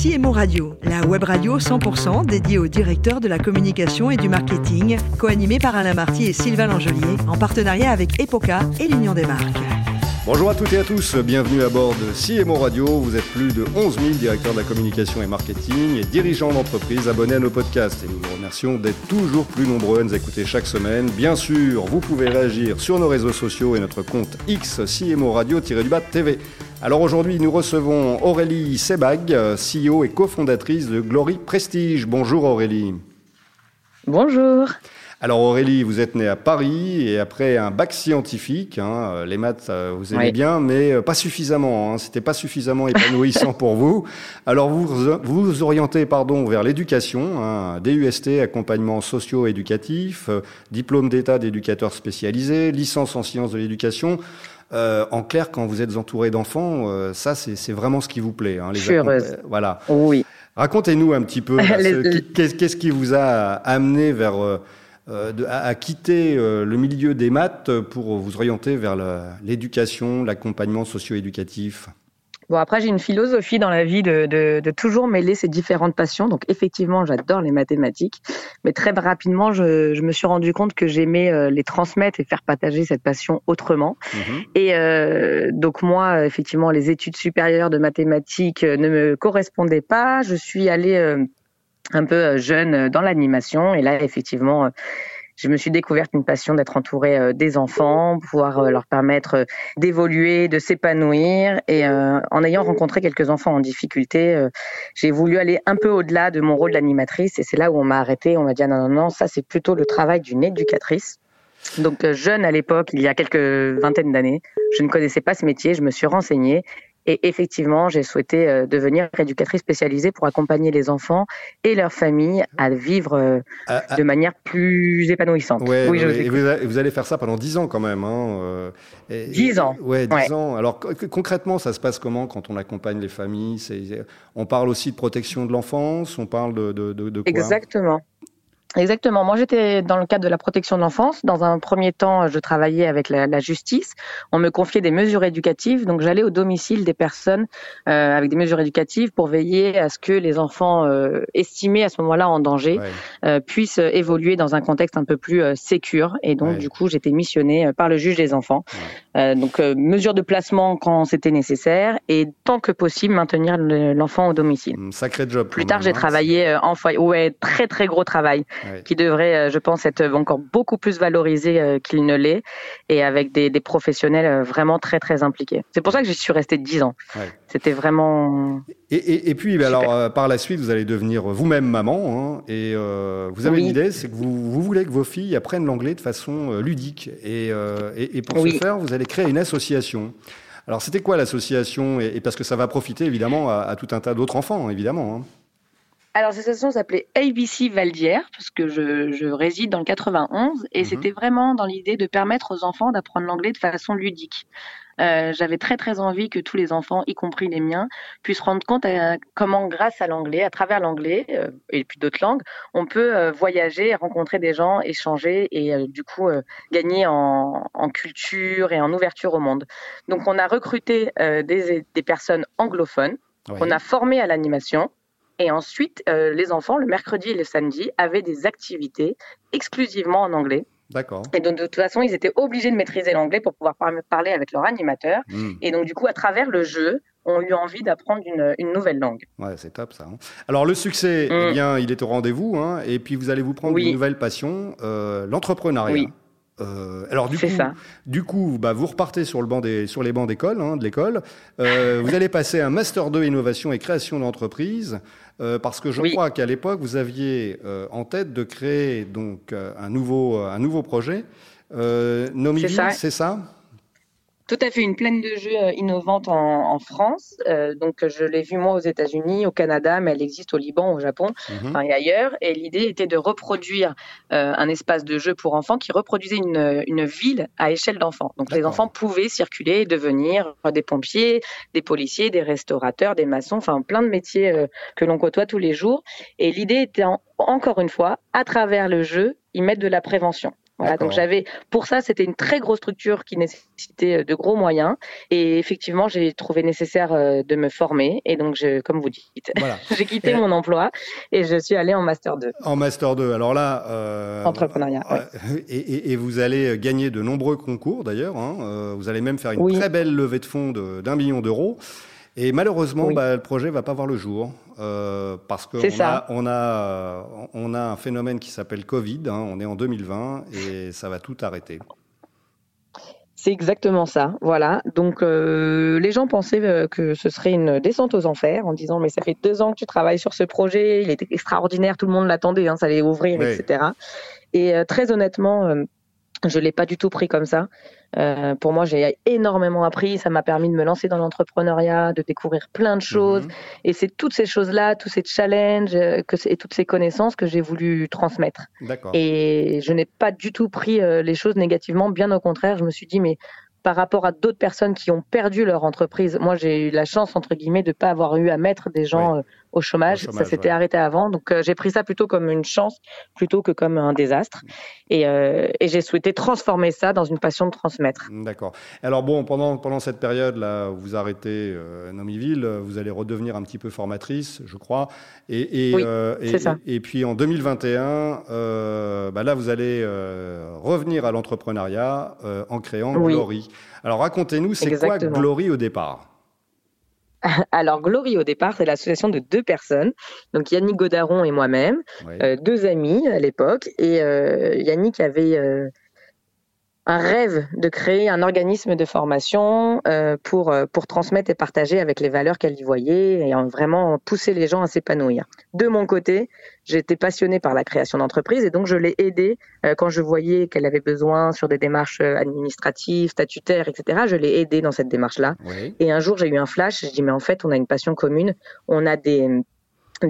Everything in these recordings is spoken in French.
CMO Radio, la web radio 100% dédiée aux directeurs de la communication et du marketing, co-animée par Alain Marty et Sylvain Langelier, en partenariat avec Epoca et l'Union des marques. Bonjour à toutes et à tous, bienvenue à bord de CMO Radio. Vous êtes plus de 11 000 directeurs de la communication et marketing et dirigeants d'entreprise abonnés à nos podcasts. Et nous vous remercions d'être toujours plus nombreux à nous écouter chaque semaine. Bien sûr, vous pouvez réagir sur nos réseaux sociaux et notre compte X CMO Radio-du-Bas TV. Alors aujourd'hui, nous recevons Aurélie Sebag, CEO et cofondatrice de Glory Prestige. Bonjour Aurélie. Bonjour. Alors Aurélie, vous êtes née à Paris et après un bac scientifique, hein, euh, les maths euh, vous aimez bien, mais euh, pas suffisamment. Hein, C'était pas suffisamment épanouissant pour vous. Alors vous vous orientez pardon vers l'éducation, hein, DUST, accompagnement socio-éducatif, diplôme d'état d'éducateur spécialisé, licence en sciences de l'éducation. Euh, en clair, quand vous êtes entouré d'enfants, ça c'est vraiment ce qui vous plaît. Hein, les Je suis heureuse. Voilà. Oui. Racontez-nous un petit peu qu'est-ce qui vous a amené vers euh, à, quitter euh, le milieu des maths pour vous orienter vers l'éducation, l'accompagnement socio-éducatif Bon, après, j'ai une philosophie dans la vie de, de, toujours mêler ces différentes passions. Donc, effectivement, j'adore les mathématiques. Mais très rapidement, je, je me suis rendu compte que j'aimais euh, les transmettre et faire partager cette passion autrement. Mhm. Et euh, donc, moi, effectivement, les études supérieures de mathématiques ne me correspondaient pas. Je suis allée un peu euh, jeune euh, dans l'animation. Et là, effectivement, euh, je me suis découverte une passion d'être entourée des enfants, pouvoir leur permettre d'évoluer, de s'épanouir. Et en ayant rencontré quelques enfants en difficulté, j'ai voulu aller un peu au-delà de mon rôle d'animatrice. Et c'est là où on m'a arrêté. On m'a dit ah non, non, non, ça c'est plutôt le travail d'une éducatrice. Donc jeune à l'époque, il y a quelques vingtaines d'années, je ne connaissais pas ce métier, je me suis renseignée et effectivement, j'ai souhaité euh, devenir éducatrice spécialisée pour accompagner les enfants et leurs familles à vivre euh, ah, ah. de manière plus épanouissante. oui, et vous, allez faire ça pendant 10 ans quand même. Hein, 10 euh, ans. Oui, 10 ans. Alors concrètement, ça se passe comment quand on accompagne les familles? On parle aussi de protection de l'enfance, on parle de, de, de quoi? Exactement. Exactement. Moi, j'étais dans le cadre de la protection de l'enfance. Dans un premier temps, je travaillais avec la, justice. On me confiait des mesures éducatives. Donc, j'allais au domicile des personnes euh, avec des mesures éducatives pour veiller à ce que les enfants euh, estimés à ce moment-là en danger puissent évoluer dans un contexte un peu plus euh, sécure. Et donc, du coup, j'étais missionnée euh, par le juge des enfants. Euh, donc, mesures de placement quand c'était nécessaire et tant que possible maintenir l'enfant au domicile. Sacré job. Plus tard, j'ai travaillé en foyer. Ouais, très très gros travail qui devrait, euh, je pense, être encore beaucoup plus valorisé euh, qu'il ne l'est, et avec des, des, professionnels euh, vraiment très très impliqués. C'est pour ça que j'y suis restée dix ans. C'était vraiment. Et, et, et puis, bah, alors, par la suite, vous allez devenir vous-même maman, hein, et vous avez une idée, c'est que vous, vous, voulez que vos filles apprennent l'anglais de façon ludique, et, et pour ce faire, vous allez créer une association. Alors, c'était quoi l'association et, parce que ça va profiter évidemment à, à tout un tas d'autres enfants, évidemment. Hein. Alors, cette association s'appelait ABC Valdière, parce que je, je, réside dans le 91, et mhm. c'était vraiment dans l'idée de permettre aux enfants d'apprendre l'anglais de façon ludique. Euh, J'avais très très envie que tous les enfants, y compris les miens, puissent rendre compte à, comment, grâce à l'anglais, à travers l'anglais euh, et puis d'autres langues, on peut euh, voyager, rencontrer des gens, échanger et du coup gagner en, en, culture et en ouverture au monde. Donc, on a recruté des, des personnes anglophones. On a formé à l'animation et ensuite, les enfants, le mercredi et le samedi, avaient des activités exclusivement en anglais. D'accord. Et donc, de toute façon, ils étaient obligés de maîtriser l'anglais pour pouvoir parler avec leur animateur. Hmm. Et donc, du coup, à travers le jeu, ont eu envie d'apprendre une, une, nouvelle langue. Ouais, c'est top ça. Hein. Alors le succès, eh hmm. bien, il est au rendez-vous, hein, et puis vous allez vous prendre une nouvelle passion, euh, l'entrepreneuriat. Oui. Euh, alors du coup, ça. du coup, bah, vous repartez sur le banc des, sur les bancs d'école, hein, de l'école. Euh, vous allez passer un master 2 innovation et création d'entreprise, euh, parce que je crois qu'à l'époque vous aviez en tête de créer donc un nouveau un nouveau projet. Euh, c'est ça? Tout à fait, une plaine de jeux euh, innovante en, en France. Euh, donc, je l'ai vue moi aux États-Unis, au Canada, mais elle existe au Liban, au Japon mhm. et ailleurs. Et l'idée était de reproduire euh, un espace de jeu pour enfants qui reproduisait une, une ville à échelle d'enfants. Donc, les enfants pouvaient circuler et devenir des pompiers, des policiers, des restaurateurs, des maçons, enfin plein de métiers euh, que l'on côtoie tous les jours. Et l'idée était encore une fois, à travers le jeu, y mettre de la prévention. Voilà, donc j'avais pour ça c'était une très grosse structure qui nécessitait de gros moyens et effectivement j'ai trouvé nécessaire de me former et donc je, comme vous dites, j'ai quitté mon emploi et je suis allée en master 2. En master 2, alors là, euh, entrepreneuriat. Et, vous allez gagner de nombreux concours d'ailleurs. Hein, vous allez même faire une très belle levée de fonds d'un million d'euros. Et malheureusement, bah, le projet va pas voir le jour euh, parce qu'on a, on a, on a un phénomène qui s'appelle Covid. Hein, on est en 2020 et ça va tout arrêter. C'est exactement ça, voilà. Donc euh, les gens pensaient euh, que ce serait une descente aux enfers en disant mais ça fait deux ans que tu travailles sur ce projet, il était extraordinaire, tout le monde l'attendait, hein, ça allait ouvrir, etc. Et très honnêtement, je l'ai pas du tout pris comme ça. Euh, pour moi, j'ai énormément appris. Ça m'a permis de me lancer dans l'entrepreneuriat, de découvrir plein de choses. Mhm. Et c'est toutes ces choses-là, tous ces challenges euh, que, et toutes ces connaissances que j'ai voulu transmettre. Et je n'ai pas du tout pris euh, les choses négativement. Bien au contraire, je me suis dit, mais par rapport à d'autres personnes qui ont perdu leur entreprise. Moi, j'ai eu la chance, entre guillemets, de ne pas avoir eu à mettre des gens au, chômage. Ça s'était arrêté avant. Donc, euh, j'ai pris ça plutôt comme une chance plutôt que comme un désastre. Et, euh, et j'ai souhaité transformer ça dans une passion de transmettre. D'accord. Alors, bon, pendant, pendant cette période-là, vous arrêtez euh, Nomiville, vous allez redevenir un petit peu formatrice, je crois. Et, et, oui, et, ça. et, puis, en 2021, bah là, vous allez revenir à l'entrepreneuriat en créant Glory. Alors racontez-nous, c'est quoi Glory au départ? alors, Glory, au départ, c'est l'association de deux personnes, donc Yannick Godaron et moi-même, euh, deux amis à l'époque. Et euh, Yannick avait euh, un rêve de créer un organisme de formation euh, pour, euh, pour transmettre et partager avec les valeurs qu'elle y voyait et vraiment pousser les gens à s'épanouir. De mon côté, j'étais passionnée par la création d'entreprise et donc je l'ai aidée euh, quand je voyais qu'elle avait besoin sur des démarches administratives, statutaires, etc. Je l'ai aidée dans cette démarche-là. Et un jour, j'ai eu un flash. Je dis mais en fait, on a une passion commune. On a des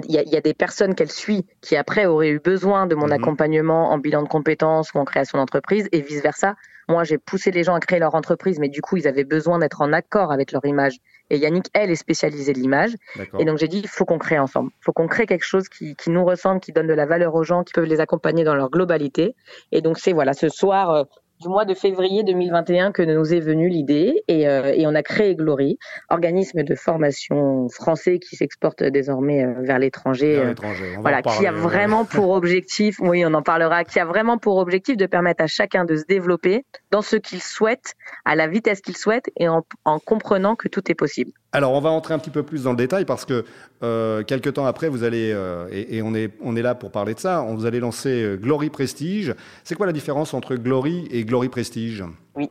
il y, a, des personnes qu'elle suit qui après auraient eu besoin de mon mhm. accompagnement en bilan de compétences ou en création d'entreprise et vice versa. Moi, j'ai poussé les gens à créer leur entreprise, mais du coup, ils avaient besoin d'être en accord avec leur image. Et Yannick, elle, est spécialisée de l'image. Et donc, j'ai dit, il faut qu'on crée ensemble. Il faut qu'on crée quelque chose qui, qui, nous ressemble, qui donne de la valeur aux gens, qui peuvent les accompagner dans leur globalité. Et donc, c'est voilà, ce soir, euh, du mois de février 2021 que nous est venue l'idée et, euh, et, on a créé Glory, organisme de formation français qui s'exporte désormais euh, vers l'étranger. Euh, voilà, qui a vraiment pour objectif, oui, on en parlera, qui a vraiment pour objectif de permettre à chacun de se développer dans ce qu'il souhaite, à la vitesse qu'il souhaite et en, en comprenant que tout est possible. Alors, on va entrer un petit peu plus dans le détail parce que euh, quelques temps après, vous allez, euh, et, on, est, on est là pour parler de ça, on vous allez lancer euh, Glory Prestige. C'est quoi la différence entre Glory et Glory Prestige? Oui.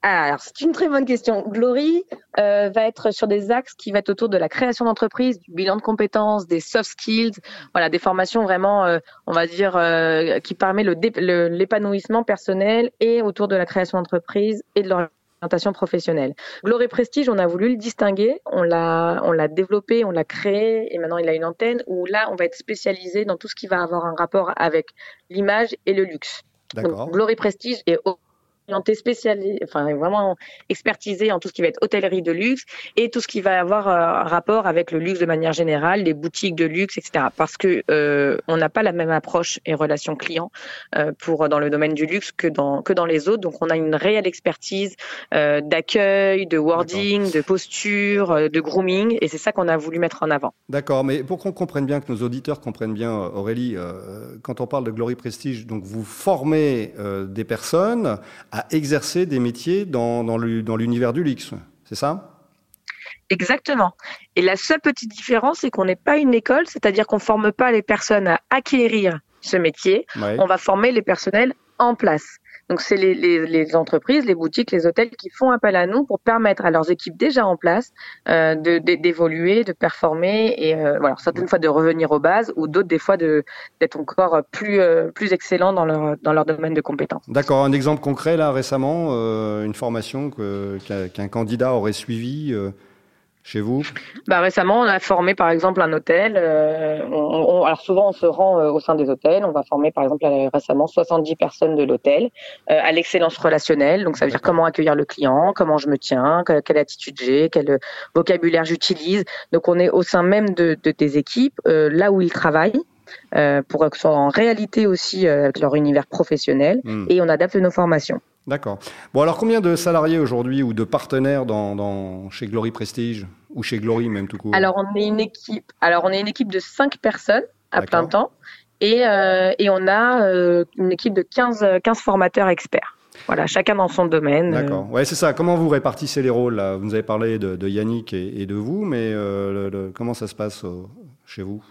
Alors, c'est une très bonne question. Glory euh, va être sur des axes qui vont être autour de la création d'entreprise, du bilan de compétences, des soft skills, voilà, des formations vraiment, on va dire, qui permet l'épanouissement personnel et autour de la création d'entreprise et de l'organisation professionnelle. Glory Prestige, on a voulu le distinguer, on l'a, on l'a développé, on l'a créé et maintenant il a une antenne où là on va être spécialisé dans tout ce qui va avoir un rapport avec l'image et le luxe. Donc, Glory Prestige est spécialisé, enfin vraiment expertisé en tout ce qui va être hôtellerie de luxe et tout ce qui va avoir euh, rapport avec le luxe de manière générale, les boutiques de luxe, etc. Parce que euh, on n'a pas la même approche et relation client euh, pour dans le domaine du luxe que dans que dans les autres. Donc on a une réelle expertise euh, d'accueil, de wording, de posture, de grooming, et c'est ça qu'on a voulu mettre en avant. D'accord, mais pour qu'on comprenne bien, que nos auditeurs comprennent bien, Aurélie, quand on parle de Glory Prestige, donc vous formez des personnes à exercer des métiers dans, dans l'univers du luxe. C'est ça? Exactement. Et la seule petite différence, c'est qu'on n'est pas une école, c'est-à-dire qu'on ne forme pas les personnes à acquérir ce métier, on va former les personnels en place. Donc c'est les, entreprises, les boutiques, les hôtels qui font appel à nous pour permettre à leurs équipes déjà en place euh, d'évoluer, de, performer et euh, voilà certaines fois de revenir aux bases ou d'autres des fois d'être encore plus euh, excellents dans leur domaine de compétences. D'accord. Un exemple concret là récemment, une formation qu'un candidat aurait suivi chez vous? Bah, Récemment, on a formé par exemple un hôtel. Euh, on, alors souvent, on se rend euh, au sein des hôtels. On va former par exemple récemment 70 personnes de l'hôtel euh, à l'excellence relationnelle. Donc ça veut dire comment accueillir le client, comment je me tiens, quelle attitude j'ai, quel vocabulaire j'utilise. Donc on est au sein même de, de des équipes, là où ils travaillent pour que ce soit en réalité aussi avec leur univers professionnel hmm. et on adapte nos formations. D'accord. Bon, alors combien de salariés aujourd'hui ou de partenaires dans, chez Glory Prestige ou chez Glory même tout court Alors on est une équipe. Alors on est une équipe de 5 personnes à plein temps et, euh, et on a euh, une équipe de 15, 15 formateurs experts. Voilà, chacun dans son domaine. D'accord. Ouais, c'est ça. Comment vous répartissez les rôles là? Vous nous avez parlé de, Yannick et, de vous, mais euh, comment ça se passe chez vous?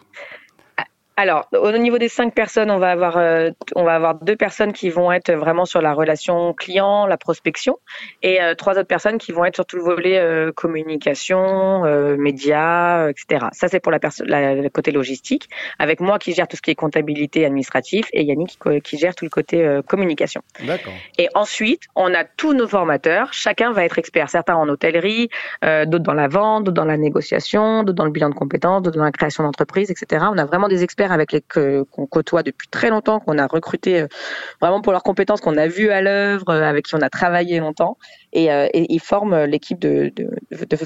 Alors, au niveau des cinq personnes, on va avoir euh, on va avoir deux personnes qui vont être vraiment sur la relation client, la prospection, et euh, trois autres personnes qui vont être sur tout le volet euh, communication, médias, etc. Ça c'est pour la personne le côté logistique, avec moi qui gère tout ce qui est comptabilité administratif et Yannick qui, qui gère tout le côté communication. D'accord. Et ensuite, on a tous nos formateurs. Chacun va être expert. Certains en hôtellerie, d'autres dans la vente, d'autres dans la négociation, d'autres dans le bilan de compétences, d'autres dans la création d'entreprise, etc. On a vraiment des experts avec les qu'on côtoie depuis très longtemps, qu'on a recruté euh, vraiment pour leurs compétences, qu'on a vu à l'œuvre, euh, avec qui on a travaillé longtemps, et, euh, ils forment l'équipe de,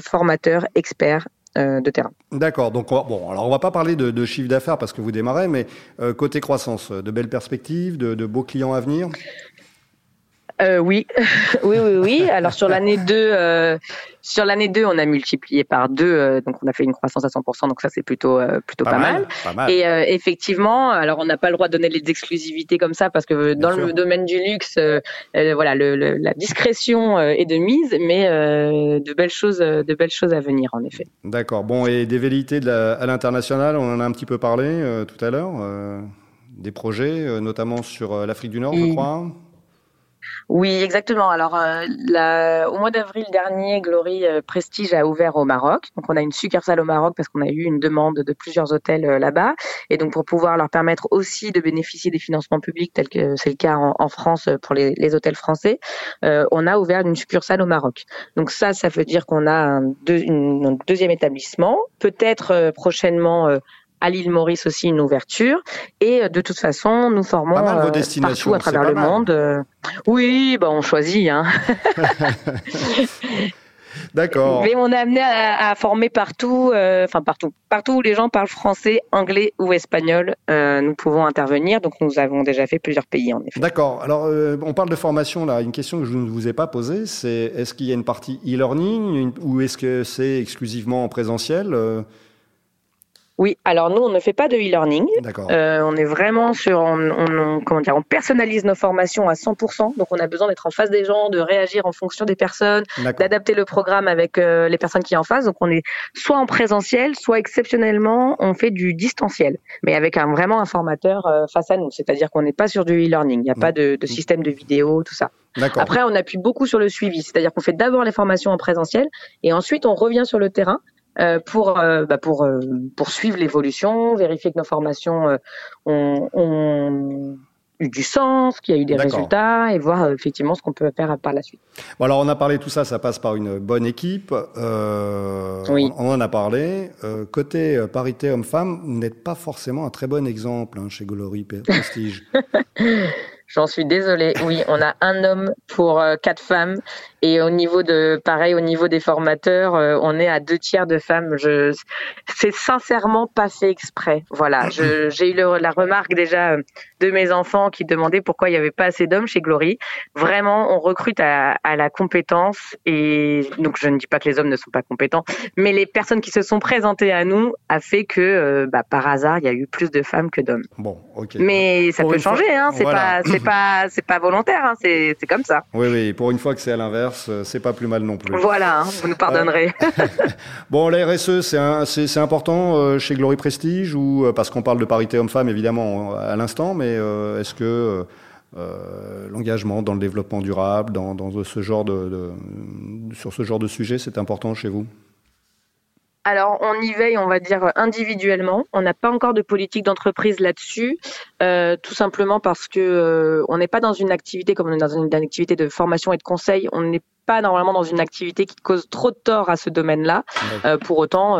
formateurs experts de terrain. D'accord. Donc, bon, alors on va pas parler de, chiffre d'affaires parce que vous démarrez, mais côté croissance, de belles perspectives, de beaux clients à venir? Euh, oui. oui, oui, oui. Alors sur l'année 2, euh, sur l'année 2, on a multiplié par 2, euh, donc on a fait une croissance à 100%, donc ça c'est plutôt euh, plutôt pas, mal, Et effectivement, alors on n'a pas le droit de donner les exclusivités comme ça parce que dans le domaine du luxe, voilà, le, la discrétion est de mise, mais de belles choses, de belles choses à venir en effet. D'accord. Bon, et des velléités de à l'international, on en a un petit peu parlé tout à l'heure, des projets, notamment sur l'Afrique du Nord, je crois. Oui, exactement. Alors, euh, au mois d'avril dernier, Glory euh, Prestige a ouvert au Maroc. Donc, on a une succursale au Maroc parce qu'on a eu une demande de plusieurs hôtels euh, là-bas. Et donc, pour pouvoir leur permettre aussi de bénéficier des financements publics, tel que c'est le cas en, France pour les, hôtels français, on a ouvert une succursale au Maroc. Donc, ça, ça veut dire qu'on a un, deuxième établissement, peut-être prochainement à l'île Maurice aussi une ouverture. Et euh, de toute façon, nous formons euh, partout à travers le monde. Euh. Oui, bah on choisit. Hein. D'accord. Mais on est amené à, former partout, enfin partout, partout où les gens parlent français, anglais ou espagnol, nous pouvons intervenir. Donc nous avons déjà fait plusieurs pays en effet. D'accord. Alors on parle de formation là. Une question que je ne vous ai pas posée, c'est est-ce qu'il y a une partie e-learning ou est-ce que c'est exclusivement en présentiel oui, alors nous, on ne fait pas de e-learning. Euh, on est vraiment sur, on, comment dire, on personnalise nos formations à 100%. Donc, on a besoin d'être en face des gens, de réagir en fonction des personnes, d'adapter le programme avec euh, les personnes qui sont en face. Donc, on est soit en présentiel, soit exceptionnellement, on fait du distanciel, mais avec un, vraiment un formateur euh, face à nous. C'est-à-dire qu'on n'est pas sur du e-learning. Il n'y a pas de, de, système de vidéo, tout ça. Après, on appuie beaucoup sur le suivi. C'est-à-dire qu'on fait d'abord les formations en présentiel et ensuite on revient sur le terrain pour euh, bah pour euh, poursuivre l'évolution, vérifier que nos formations ont, ont eu du sens, qu'il y a eu des résultats et voir effectivement ce qu'on peut faire par la suite. Bon, alors on a parlé de tout ça, ça passe par une bonne équipe. Euh, oui. On en a parlé. Euh, côté parité homme-femme, vous n'êtes pas forcément un très bon exemple hein, chez Glory Prestige. J'en suis désolée. Oui, on a un homme pour quatre femmes et au niveau de, pareil, au niveau des formateurs, euh, on est à deux tiers de femmes. Je, c'est sincèrement pas fait exprès. Voilà. j'ai eu la remarque déjà euh, de mes enfants qui demandaient pourquoi il n'y avait pas assez d'hommes chez Glory. Vraiment, on recrute à, la compétence et donc je ne dis pas que les hommes ne sont pas compétents, mais les personnes qui se sont présentées à nous a fait que, euh, bah, par hasard, il y a eu plus de femmes que d'hommes. Bon, ok. Mais ça peut changer, hein. C'est pas, c'est pas, c'est pas volontaire, hein. C'est, c'est comme ça. Oui, oui. Pour une fois que c'est à l'inverse euh, c'est pas plus mal non plus. Voilà, hein, vous nous pardonnerez. bon, la RSE, c'est important euh, chez Glory Prestige ou euh, parce qu'on parle de parité homme-femme évidemment à l'instant, mais est-ce que l'engagement dans le développement durable, dans, ce genre de, sur ce genre de sujet, c'est important chez vous? Alors, on y veille, on va dire, individuellement. On n'a pas encore de politique d'entreprise là-dessus, euh, tout simplement parce que euh, on n'est pas dans une activité comme on est dans une, activité de formation et de conseil. On n'est pas normalement dans une activité qui cause trop de tort à ce domaine-là. Euh, pour autant,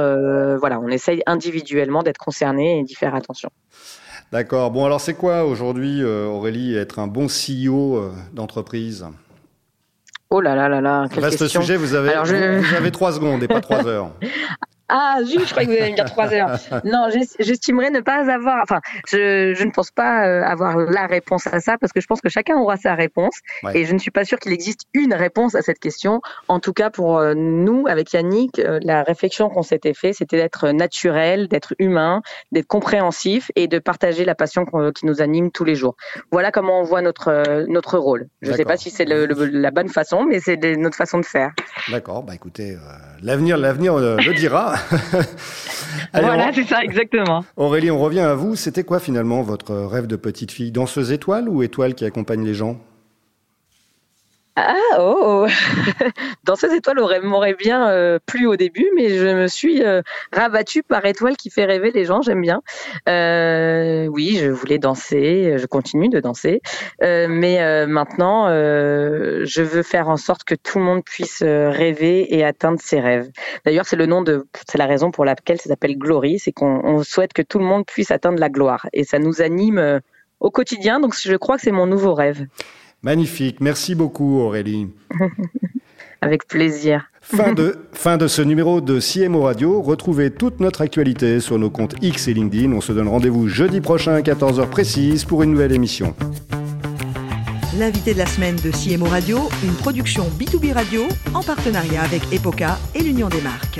voilà, on essaye individuellement d'être concerné et d'y faire attention. D'accord. Bon, alors c'est quoi aujourd'hui, Aurélie, être un bon CEO d'entreprise? Oh là là là là. Quelle Reste sujet, vous avez, vous avez trois secondes et pas trois heures. Ah, zut, je crois que vous allez me dire trois heures. Non, j'estimerais ne pas avoir. Enfin, je, je ne pense pas euh, avoir la réponse à ça parce que je pense que chacun aura sa réponse et je ne suis pas sûre qu'il existe une réponse à cette question. En tout cas, pour euh, nous, avec Yannick, euh, la réflexion qu'on s'était fait, c'était d'être naturel, d'être humain, d'être compréhensif et de partager la passion qui nous anime tous les jours. Voilà comment on voit notre notre rôle. Je ne sais pas si c'est la bonne façon, mais c'est notre façon de faire. D'accord. Bah écoutez, l'avenir l'avenir le dira. voilà, c'est ça, exactement. Aurélie, on revient à vous. C'était quoi finalement votre rêve de petite fille? Danseuse étoile ou étoile qui accompagne les gens? Ah oh Dans ces étoiles m'aurait bien euh, plu au début, mais je me suis euh, rabattue par étoile qui fait rêver les gens. J'aime bien. Euh, oui, je voulais danser, je continue de danser, mais maintenant, je veux faire en sorte que tout le monde puisse rêver et atteindre ses rêves. D'ailleurs, c'est le nom de, c'est la raison pour laquelle ça s'appelle Glory, c'est qu'on souhaite que tout le monde puisse atteindre la gloire, et ça nous anime au quotidien. Donc, je crois que c'est mon nouveau rêve. Magnifique. Merci beaucoup, Aurélie. Avec plaisir. Fin de, fin de ce numéro de CMO Radio. Retrouvez toute notre actualité sur nos comptes X et LinkedIn. On se donne rendez-vous jeudi prochain à 14h précise pour une nouvelle émission. L'invité de la semaine de CMO Radio, une production B2B Radio en partenariat avec Epoca et l'Union des marques.